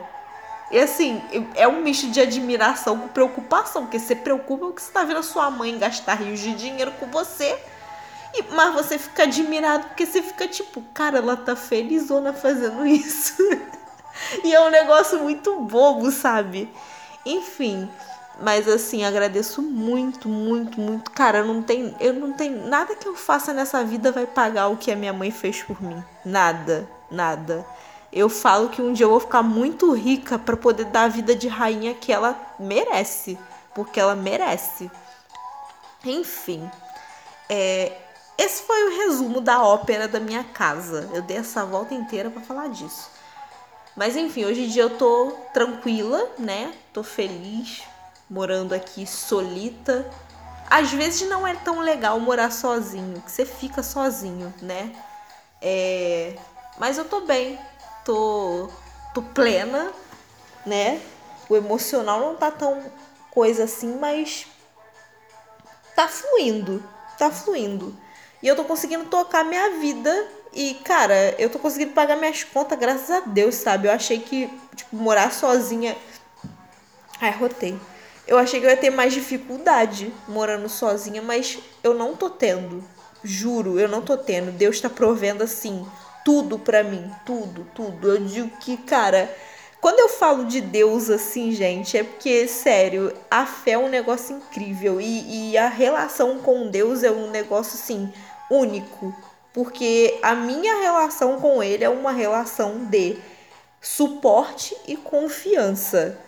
E assim, é um misto de admiração com preocupação, porque você preocupa porque você tá vendo a sua mãe gastar rios de dinheiro com você e, mas você fica admirado porque você fica tipo, cara, ela tá felizona fazendo isso. e é um negócio muito bobo, sabe? Enfim, mas assim, agradeço muito, muito, muito. Cara, não tem, eu não tenho nada que eu faça nessa vida vai pagar o que a minha mãe fez por mim. Nada, nada. Eu falo que um dia eu vou ficar muito rica para poder dar a vida de rainha que ela merece, porque ela merece. Enfim, é, esse foi o resumo da ópera da minha casa. Eu dei essa volta inteira para falar disso. Mas enfim, hoje em dia eu tô tranquila, né? Tô feliz morando aqui solita. Às vezes não é tão legal morar sozinho, que você fica sozinho, né? É... Mas eu tô bem, tô, tô plena, né? O emocional não tá tão coisa assim, mas tá fluindo, tá fluindo. E eu tô conseguindo tocar minha vida. E, cara, eu tô conseguindo pagar minhas contas, graças a Deus, sabe? Eu achei que, tipo, morar sozinha. Ai, rotei. Eu achei que eu ia ter mais dificuldade morando sozinha, mas eu não tô tendo. Juro, eu não tô tendo. Deus tá provendo assim tudo pra mim, tudo, tudo. Eu digo que, cara, quando eu falo de Deus assim, gente, é porque, sério, a fé é um negócio incrível e, e a relação com Deus é um negócio assim único, porque a minha relação com ele é uma relação de suporte e confiança.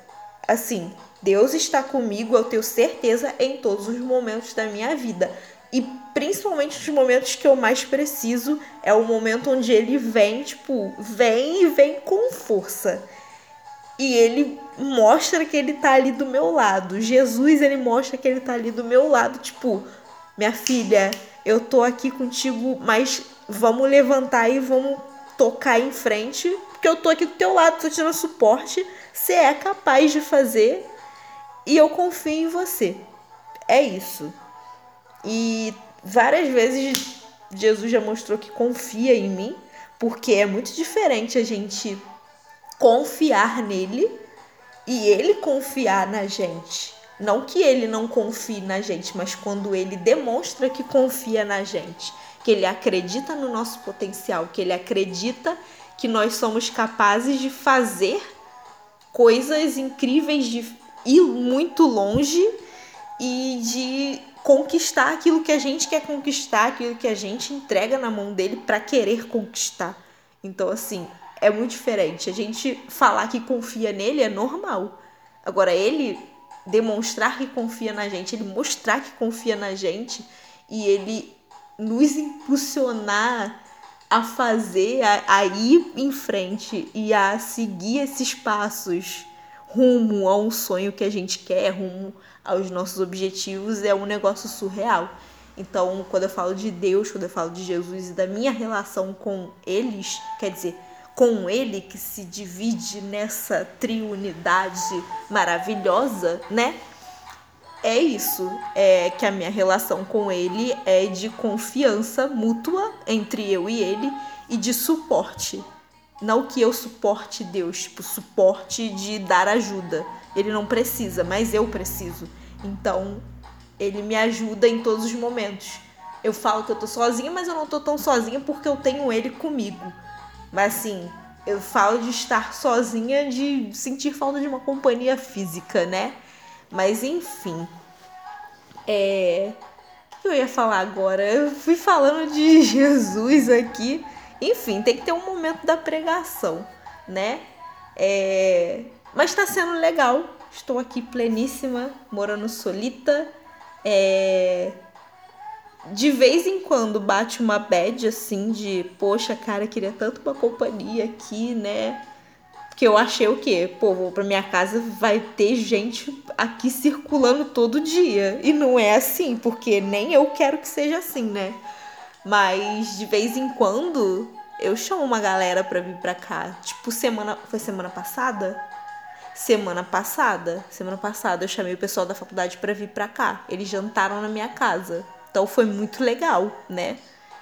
Assim, Deus está comigo, eu tenho certeza, em todos os momentos da minha vida. E principalmente nos momentos que eu mais preciso, é o momento onde ele vem, tipo, vem e vem com força. E ele mostra que ele tá ali do meu lado. Jesus, ele mostra que ele tá ali do meu lado, tipo, minha filha, eu tô aqui contigo, mas vamos levantar e vamos tocar em frente, porque eu tô aqui do teu lado, tô te dando suporte, você é capaz de fazer e eu confio em você. É isso. E várias vezes Jesus já mostrou que confia em mim, porque é muito diferente a gente confiar nele e ele confiar na gente. Não que ele não confie na gente, mas quando ele demonstra que confia na gente, que ele acredita no nosso potencial, que ele acredita que nós somos capazes de fazer coisas incríveis, de ir muito longe e de conquistar aquilo que a gente quer conquistar, aquilo que a gente entrega na mão dele para querer conquistar. Então, assim, é muito diferente. A gente falar que confia nele é normal. Agora, ele demonstrar que confia na gente, ele mostrar que confia na gente e ele nos impulsionar a fazer, a, a ir em frente e a seguir esses passos rumo a um sonho que a gente quer, rumo aos nossos objetivos, é um negócio surreal. Então, quando eu falo de Deus, quando eu falo de Jesus e da minha relação com eles, quer dizer, com ele que se divide nessa triunidade maravilhosa, né? É isso, é que a minha relação com ele é de confiança mútua entre eu e ele e de suporte. Não que eu suporte Deus, tipo, suporte de dar ajuda. Ele não precisa, mas eu preciso. Então, ele me ajuda em todos os momentos. Eu falo que eu tô sozinha, mas eu não tô tão sozinha porque eu tenho ele comigo. Mas assim, eu falo de estar sozinha, de sentir falta de uma companhia física, né? Mas enfim. É. O que eu ia falar agora? Eu fui falando de Jesus aqui. Enfim, tem que ter um momento da pregação, né? É... Mas tá sendo legal. Estou aqui pleníssima, morando solita. É... De vez em quando bate uma bad assim de, poxa, cara, queria tanto uma companhia aqui, né? Porque eu achei o quê? Pô, vou pra minha casa, vai ter gente aqui circulando todo dia. E não é assim, porque nem eu quero que seja assim, né? Mas de vez em quando eu chamo uma galera pra vir pra cá. Tipo, semana. Foi semana passada? Semana passada. Semana passada eu chamei o pessoal da faculdade pra vir pra cá. Eles jantaram na minha casa. Então foi muito legal, né?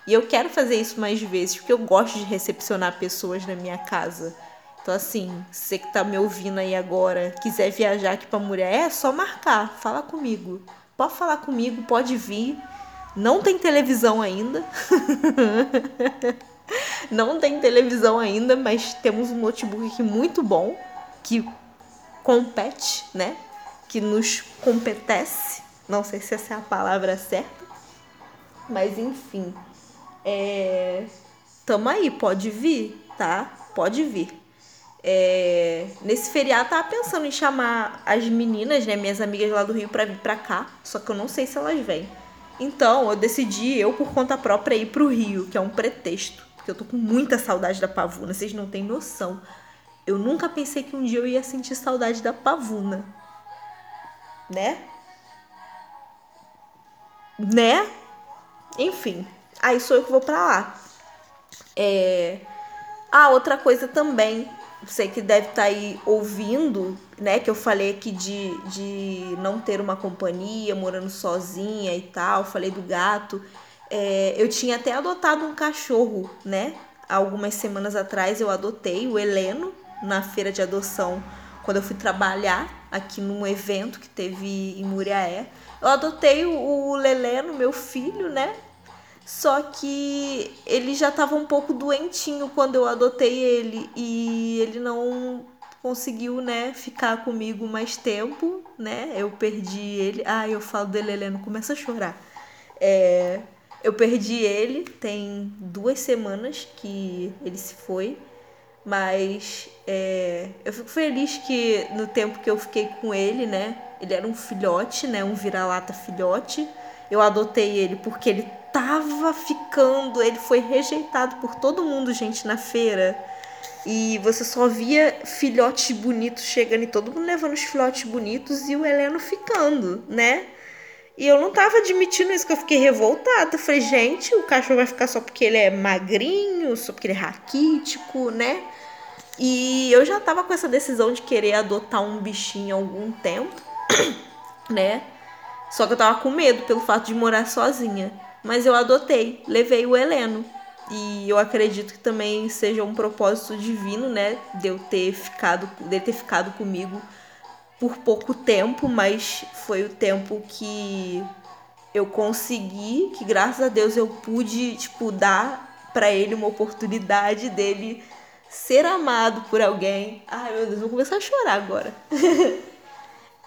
E eu quero fazer isso mais vezes, porque eu gosto de recepcionar pessoas na minha casa. Então, assim, você que tá me ouvindo aí agora, quiser viajar aqui pra mulher, é só marcar, fala comigo. Pode falar comigo, pode vir. Não tem televisão ainda. Não tem televisão ainda, mas temos um notebook aqui muito bom que compete, né? Que nos competece. Não sei se essa é a palavra certa. Mas enfim. É... Tamo aí, pode vir, tá? Pode vir. É, nesse feriado tava pensando em chamar as meninas, né, minhas amigas lá do Rio para vir para cá, só que eu não sei se elas vêm. Então, eu decidi eu por conta própria ir pro Rio, que é um pretexto, porque eu tô com muita saudade da Pavuna, vocês não têm noção. Eu nunca pensei que um dia eu ia sentir saudade da Pavuna. Né? Né? Enfim, aí sou eu que vou pra lá. É... Ah, outra coisa também você que deve estar tá aí ouvindo, né? Que eu falei aqui de, de não ter uma companhia, morando sozinha e tal. Falei do gato. É, eu tinha até adotado um cachorro, né? Algumas semanas atrás eu adotei o Heleno na feira de adoção quando eu fui trabalhar aqui num evento que teve em Muriaé. Eu adotei o, Leleno, meu filho, né? Só que ele já estava um pouco doentinho quando eu adotei ele e ele não conseguiu, né, ficar comigo mais tempo, né? Eu perdi ele. Ah, eu falo dele, Helena, começa a chorar. É, eu perdi ele, tem duas semanas que ele se foi, mas é, eu fico feliz que no tempo que eu fiquei com ele, né? Ele era um filhote, né? Um vira-lata filhote. Eu adotei ele porque ele tava ficando, ele foi rejeitado por todo mundo, gente, na feira. E você só via filhotes bonitos chegando e todo mundo levando os filhotes bonitos e o Heleno ficando, né? E eu não tava admitindo isso, que eu fiquei revoltada. Eu falei, gente, o cachorro vai ficar só porque ele é magrinho, só porque ele é raquítico, né? E eu já tava com essa decisão de querer adotar um bichinho há algum tempo, né? Só que eu tava com medo pelo fato de morar sozinha. Mas eu adotei, levei o Heleno. E eu acredito que também seja um propósito divino, né? De eu ter ficado, de ter ficado comigo por pouco tempo, mas foi o tempo que eu consegui, que graças a Deus eu pude, tipo, dar para ele uma oportunidade dele ser amado por alguém. Ai, meu Deus, vou começar a chorar agora.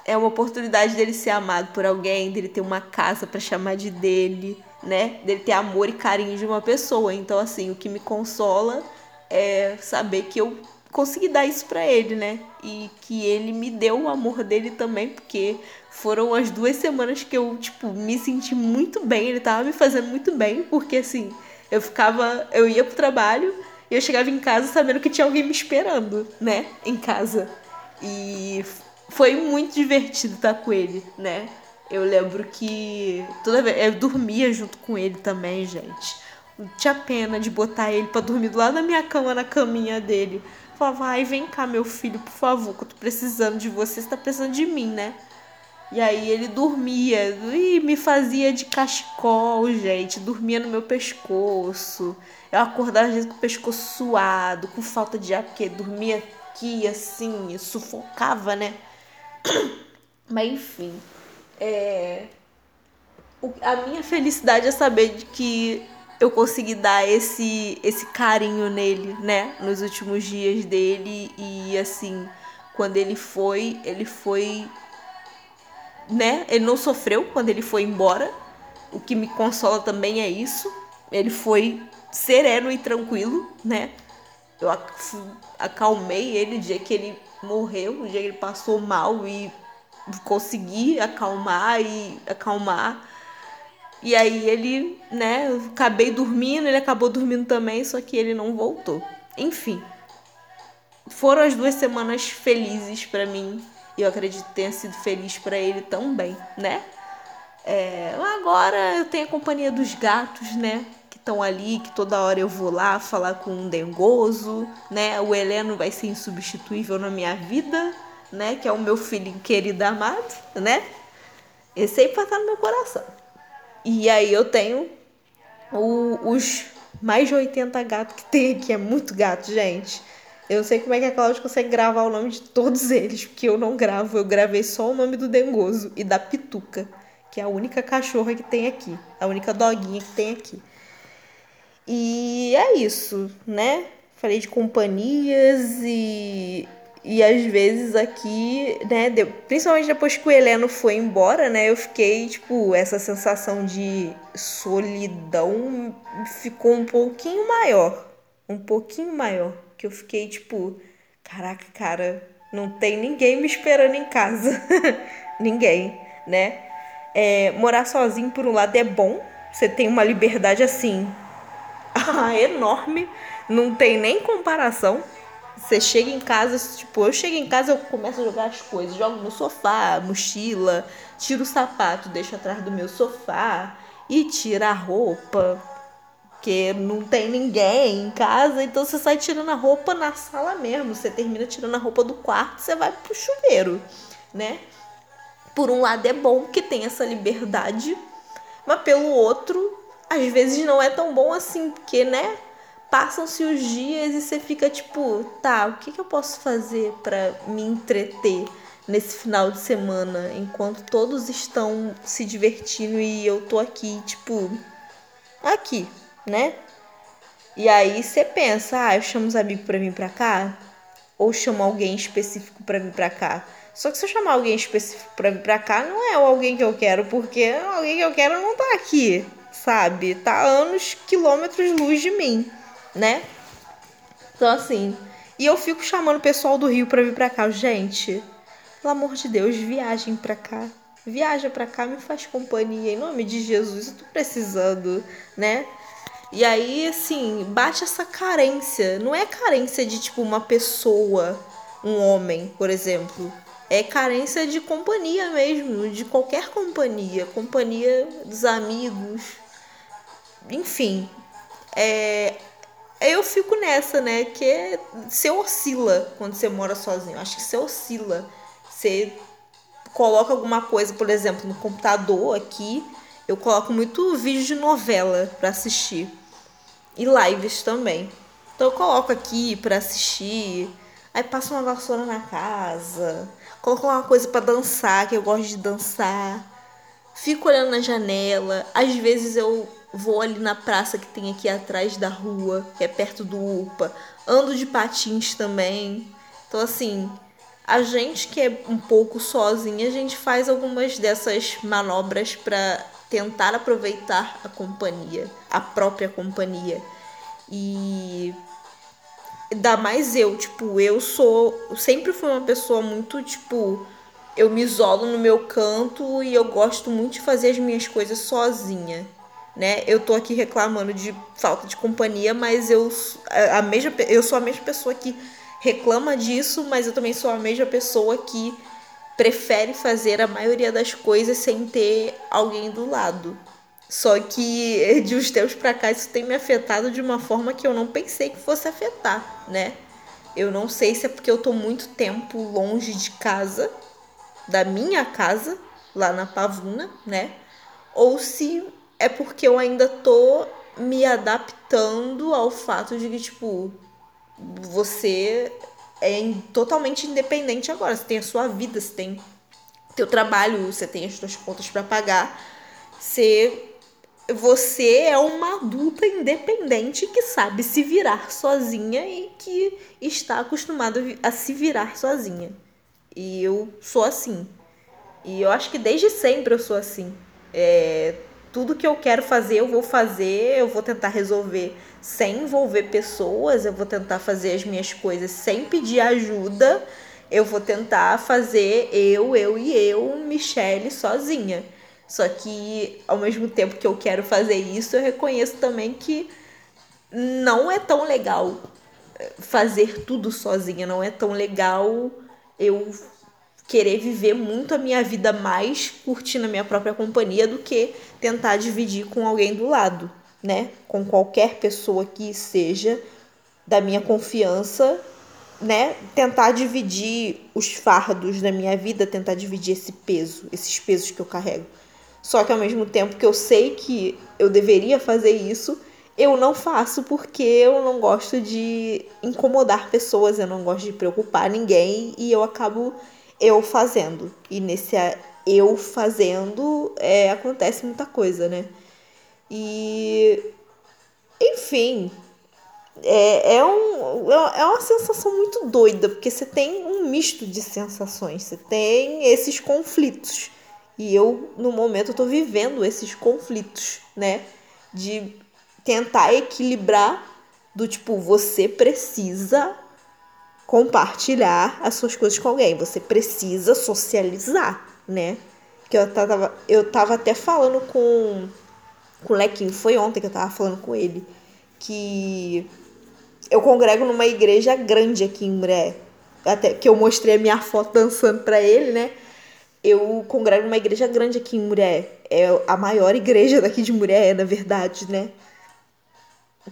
é uma oportunidade dele ser amado por alguém, dele ter uma casa para chamar de dele, né? Dele ter amor e carinho de uma pessoa. Então, assim, o que me consola é saber que eu consegui dar isso para ele, né? E que ele me deu o amor dele também, porque foram as duas semanas que eu, tipo, me senti muito bem. Ele tava me fazendo muito bem, porque assim, eu ficava, eu ia pro trabalho e eu chegava em casa sabendo que tinha alguém me esperando, né? Em casa. E foi muito divertido estar com ele, né? Eu lembro que toda vez eu dormia junto com ele também, gente. Não tinha pena de botar ele para dormir do lado da minha cama, na caminha dele. Falava, ai, vem cá, meu filho, por favor, que eu tô precisando de você, você tá precisando de mim, né? E aí ele dormia e me fazia de cachecol, gente. Dormia no meu pescoço. Eu acordava às vezes com o pescoço suado, com falta de ar, porque dormia aqui assim, sufocava, né? Mas enfim, é... a minha felicidade é saber de que eu consegui dar esse, esse carinho nele, né? Nos últimos dias dele. E assim, quando ele foi, ele foi. Né? Ele não sofreu quando ele foi embora. O que me consola também é isso. Ele foi sereno e tranquilo, né? Eu acalmei ele no dia que ele morreu, no dia que ele passou mal e consegui acalmar e acalmar. E aí ele, né, acabei dormindo, ele acabou dormindo também, só que ele não voltou. Enfim, foram as duas semanas felizes para mim. E eu acredito que tenha sido feliz para ele também, né? É, agora eu tenho a companhia dos gatos, né? Que estão ali, que toda hora eu vou lá falar com um dengoso, né? O Heleno vai ser insubstituível na minha vida, né? Que é o meu filho querido amado, né? Esse aí vai estar no meu coração. E aí eu tenho o, os mais de 80 gatos que tem aqui. É muito gato, gente. Eu não sei como é que a Cláudia consegue gravar o nome de todos eles, porque eu não gravo. Eu gravei só o nome do Dengoso e da Pituca, que é a única cachorra que tem aqui. A única doguinha que tem aqui. E é isso, né? Falei de companhias e e às vezes aqui, né, principalmente depois que o Heleno foi embora, né, eu fiquei, tipo, essa sensação de solidão ficou um pouquinho maior. Um pouquinho maior. Que eu fiquei, tipo, caraca, cara, não tem ninguém me esperando em casa. ninguém, né? É, morar sozinho, por um lado, é bom. Você tem uma liberdade assim, enorme. Não tem nem comparação você chega em casa, tipo, eu chego em casa, eu começo a jogar as coisas, jogo no sofá, mochila, tiro o sapato, deixo atrás do meu sofá e tira a roupa, porque não tem ninguém em casa, então você sai tirando a roupa na sala mesmo, você termina tirando a roupa do quarto, você vai pro chuveiro, né? Por um lado é bom que tem essa liberdade, mas pelo outro, às vezes não é tão bom assim, porque, né? Passam-se os dias e você fica tipo, tá, o que, que eu posso fazer para me entreter nesse final de semana enquanto todos estão se divertindo e eu tô aqui, tipo, aqui, né? E aí você pensa, ah, eu chamo os amigos para vir pra cá? Ou chamo alguém específico para vir pra cá? Só que se eu chamar alguém específico para vir pra cá, não é o alguém que eu quero, porque alguém que eu quero não tá aqui, sabe? Tá anos, quilômetros luz de mim né? Então, assim. E eu fico chamando o pessoal do Rio pra vir pra cá. Gente, pelo amor de Deus, viagem pra cá. Viaja pra cá, me faz companhia. Em nome de Jesus, eu tô precisando, né? E aí, assim, bate essa carência. Não é carência de, tipo, uma pessoa, um homem, por exemplo. É carência de companhia mesmo, de qualquer companhia. Companhia dos amigos. Enfim. É, eu fico nessa, né? Que você oscila quando você mora sozinho. Acho que você oscila. Você coloca alguma coisa, por exemplo, no computador aqui. Eu coloco muito vídeo de novela para assistir. E lives também. Então eu coloco aqui para assistir. Aí passo uma vassoura na casa. Coloco uma coisa para dançar, que eu gosto de dançar. Fico olhando na janela. Às vezes eu vou ali na praça que tem aqui atrás da rua, que é perto do UPA. Ando de patins também. Então, assim, a gente que é um pouco sozinha, a gente faz algumas dessas manobras para tentar aproveitar a companhia, a própria companhia. E dá mais eu, tipo, eu sou, sempre fui uma pessoa muito, tipo, eu me isolo no meu canto e eu gosto muito de fazer as minhas coisas sozinha né? Eu tô aqui reclamando de falta de companhia, mas eu a mesma eu sou a mesma pessoa que reclama disso, mas eu também sou a mesma pessoa que prefere fazer a maioria das coisas sem ter alguém do lado. Só que de uns tempos para cá isso tem me afetado de uma forma que eu não pensei que fosse afetar, né? Eu não sei se é porque eu tô muito tempo longe de casa, da minha casa, lá na Pavuna, né? Ou se é porque eu ainda tô me adaptando ao fato de que, tipo, você é totalmente independente agora. Você tem a sua vida, você tem teu trabalho, você tem as suas contas para pagar, você você é uma adulta independente que sabe se virar sozinha e que está acostumada a se virar sozinha. E eu sou assim. E eu acho que desde sempre eu sou assim. É, tudo que eu quero fazer, eu vou fazer, eu vou tentar resolver sem envolver pessoas, eu vou tentar fazer as minhas coisas sem pedir ajuda, eu vou tentar fazer eu, eu e eu, Michelle, sozinha. Só que ao mesmo tempo que eu quero fazer isso, eu reconheço também que não é tão legal fazer tudo sozinha, não é tão legal eu querer viver muito a minha vida mais curtindo a minha própria companhia do que tentar dividir com alguém do lado, né? Com qualquer pessoa que seja da minha confiança, né? Tentar dividir os fardos da minha vida, tentar dividir esse peso, esses pesos que eu carrego. Só que ao mesmo tempo que eu sei que eu deveria fazer isso, eu não faço porque eu não gosto de incomodar pessoas, eu não gosto de preocupar ninguém e eu acabo eu fazendo. E nesse eu fazendo é, acontece muita coisa, né? E enfim, é, é, um, é uma sensação muito doida, porque você tem um misto de sensações, você tem esses conflitos. E eu, no momento, tô vivendo esses conflitos, né? De tentar equilibrar do tipo, você precisa compartilhar as suas coisas com alguém, você precisa socializar, né? Que eu tava, eu tava até falando com, com o Lequinho, foi ontem que eu tava falando com ele, que eu congrego numa igreja grande aqui em Muré, até que eu mostrei a minha foto dançando para ele, né? eu congrego numa igreja grande aqui em Muré. É a maior igreja daqui de Muré, na verdade, né?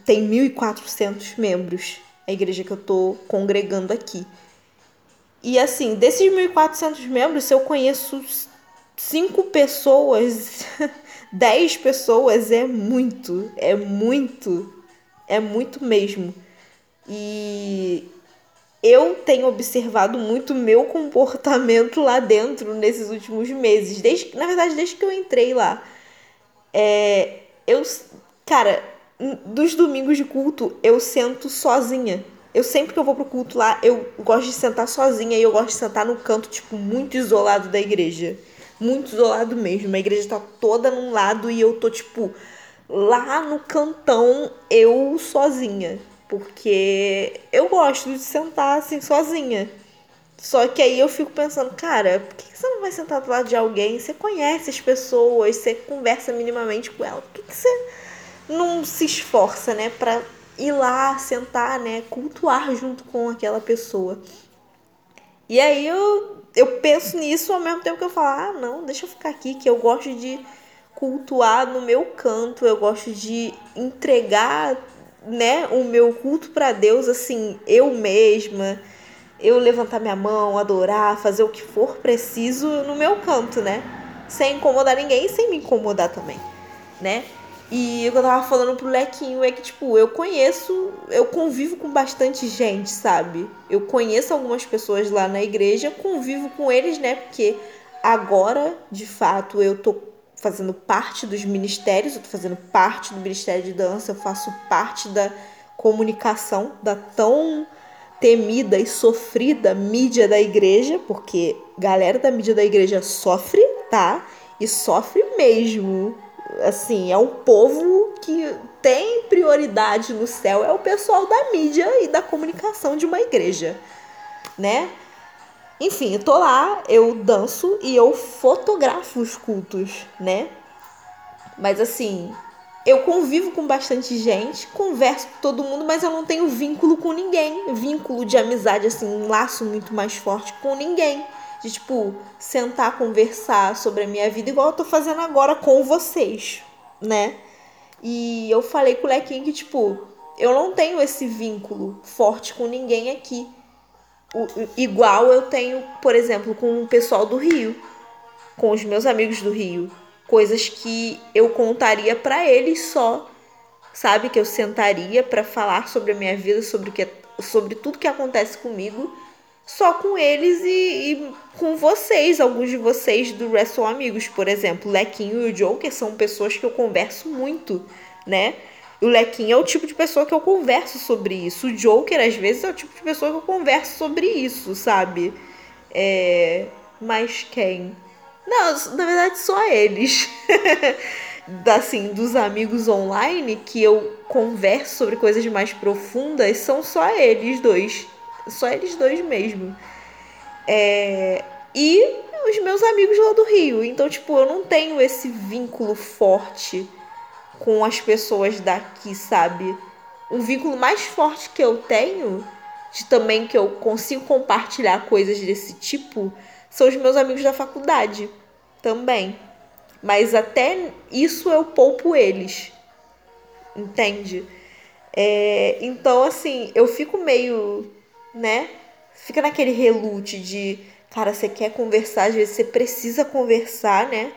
Tem 1.400 membros, a igreja que eu tô congregando aqui. E assim, desses 1.400 membros, se eu conheço cinco pessoas, 10 pessoas, é muito, é muito, é muito mesmo. E eu tenho observado muito meu comportamento lá dentro nesses últimos meses. Desde, na verdade, desde que eu entrei lá. É, eu, cara, dos domingos de culto, eu sento sozinha. Eu sempre que eu vou pro culto lá, eu gosto de sentar sozinha e eu gosto de sentar no canto, tipo, muito isolado da igreja. Muito isolado mesmo. A igreja tá toda num lado e eu tô, tipo, lá no cantão, eu sozinha. Porque eu gosto de sentar assim sozinha. Só que aí eu fico pensando, cara, por que você não vai sentar do lado de alguém? Você conhece as pessoas, você conversa minimamente com ela. Por que você não se esforça, né, pra ir lá, sentar, né, cultuar junto com aquela pessoa? E aí eu, eu penso nisso ao mesmo tempo que eu falo, ah, não, deixa eu ficar aqui, que eu gosto de cultuar no meu canto, eu gosto de entregar né, o meu culto para Deus, assim, eu mesma, eu levantar minha mão, adorar, fazer o que for preciso no meu canto, né? Sem incomodar ninguém e sem me incomodar também, né? E o que eu tava falando pro Lequinho é que, tipo, eu conheço, eu convivo com bastante gente, sabe? Eu conheço algumas pessoas lá na igreja, convivo com eles, né? Porque agora, de fato, eu tô fazendo parte dos ministérios, eu tô fazendo parte do Ministério de Dança, eu faço parte da comunicação da tão temida e sofrida mídia da igreja, porque galera da mídia da igreja sofre, tá? E sofre mesmo. Assim, é um povo que tem prioridade no céu, é o pessoal da mídia e da comunicação de uma igreja, né? Enfim, eu tô lá, eu danço e eu fotografo os cultos, né? Mas assim, eu convivo com bastante gente, converso com todo mundo, mas eu não tenho vínculo com ninguém. Vínculo de amizade, assim, um laço muito mais forte com ninguém. De, tipo, sentar, conversar sobre a minha vida, igual eu tô fazendo agora com vocês, né? E eu falei com o Lequinho que, tipo, eu não tenho esse vínculo forte com ninguém aqui. Igual eu tenho, por exemplo, com o pessoal do Rio, com os meus amigos do Rio, coisas que eu contaria para eles só, sabe, que eu sentaria para falar sobre a minha vida, sobre o que sobre tudo que acontece comigo só com eles e, e, com vocês, alguns de vocês do Wrestle Amigos, por exemplo. Lequinho e o Joker são pessoas que eu converso muito, né? O Lequinho é o tipo de pessoa que eu converso sobre isso. O Joker, às vezes, é o tipo de pessoa que eu converso sobre isso, sabe? É... Mas quem? Não, na verdade, só eles. assim, dos amigos online que eu converso sobre coisas mais profundas, são só eles dois. Só eles dois mesmo. É... E os meus amigos lá do Rio. Então, tipo, eu não tenho esse vínculo forte com as pessoas daqui, sabe? Um vínculo mais forte que eu tenho, de também que eu consigo compartilhar coisas desse tipo, são os meus amigos da faculdade também. Mas até isso eu poupo eles. Entende? É, então, assim, eu fico meio, né? Fica naquele relute de, cara, você quer conversar, às vezes você precisa conversar, né?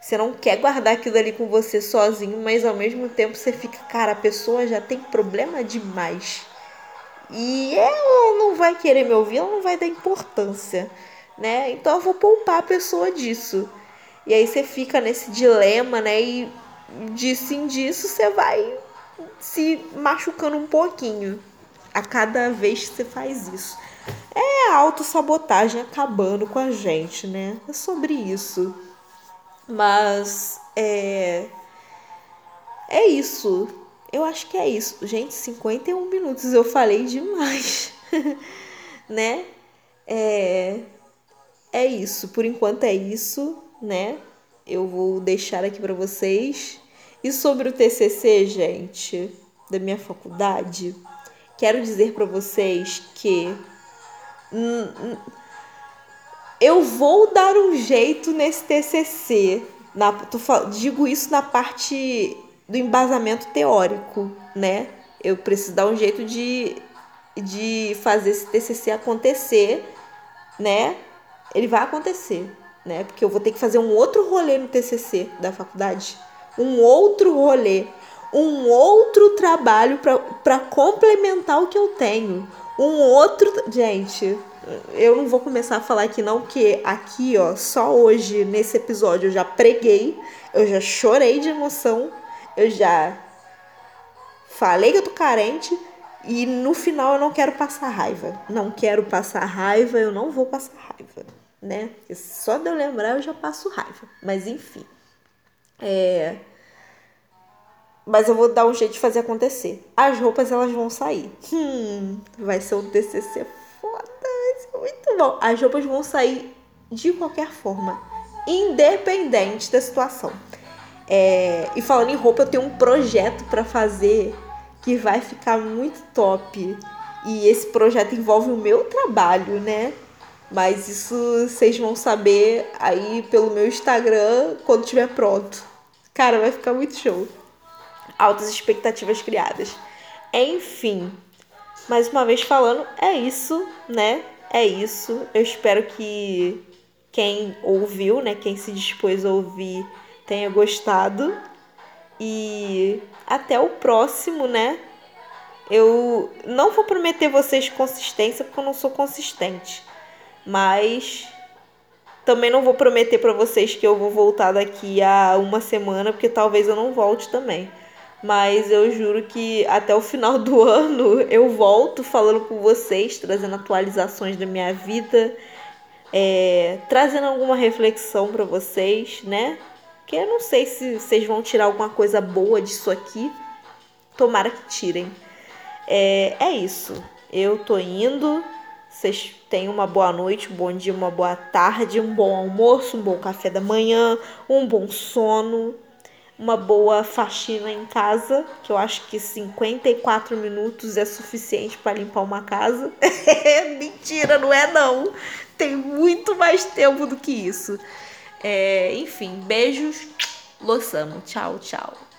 Você não quer guardar aquilo ali com você sozinho, mas ao mesmo tempo você fica, cara, a pessoa já tem problema demais. E ela não vai querer me ouvir, ela não vai dar importância, né? Então eu vou poupar a pessoa disso. E aí você fica nesse dilema, né? E de sim disso você vai se machucando um pouquinho a cada vez que você faz isso. É a autossabotagem acabando com a gente, né? É sobre isso. Mas é. É isso. Eu acho que é isso. Gente, 51 minutos eu falei demais. né? É. É isso. Por enquanto é isso, né? Eu vou deixar aqui para vocês. E sobre o TCC, gente, da minha faculdade, quero dizer para vocês que eu vou dar um jeito nesse TCC. Na, tô, digo isso na parte do embasamento teórico, né? Eu preciso dar um jeito de, de fazer esse TCC acontecer, né? Ele vai acontecer, né? Porque eu vou ter que fazer um outro rolê no TCC da faculdade. Um outro rolê. Um outro trabalho para complementar o que eu tenho. Um outro. Gente, eu não vou começar a falar aqui não, porque aqui, ó, só hoje, nesse episódio, eu já preguei, eu já chorei de emoção, eu já falei que eu tô carente e no final eu não quero passar raiva. Não quero passar raiva, eu não vou passar raiva, né? só de eu lembrar eu já passo raiva. Mas enfim. É... Mas eu vou dar um jeito de fazer acontecer. As roupas elas vão sair. Hum, vai ser um TCC muito bom. As roupas vão sair de qualquer forma, independente da situação. É, e falando em roupa, eu tenho um projeto para fazer que vai ficar muito top. E esse projeto envolve o meu trabalho, né? Mas isso vocês vão saber aí pelo meu Instagram quando estiver pronto. Cara, vai ficar muito show. Altas expectativas criadas. Enfim, mais uma vez falando, é isso, né? é isso. Eu espero que quem ouviu, né, quem se dispôs a ouvir, tenha gostado. E até o próximo, né? Eu não vou prometer vocês consistência porque eu não sou consistente. Mas também não vou prometer para vocês que eu vou voltar daqui a uma semana, porque talvez eu não volte também mas eu juro que até o final do ano eu volto falando com vocês, trazendo atualizações da minha vida, é, trazendo alguma reflexão para vocês, né? Que eu não sei se vocês vão tirar alguma coisa boa disso aqui. Tomara que tirem. É, é isso. Eu tô indo. Vocês tenham uma boa noite, um bom dia, uma boa tarde, um bom almoço, um bom café da manhã, um bom sono uma boa faxina em casa, que eu acho que 54 minutos é suficiente para limpar uma casa. Mentira, não é não. Tem muito mais tempo do que isso. É, enfim, beijos. Lossamo. Tchau, tchau.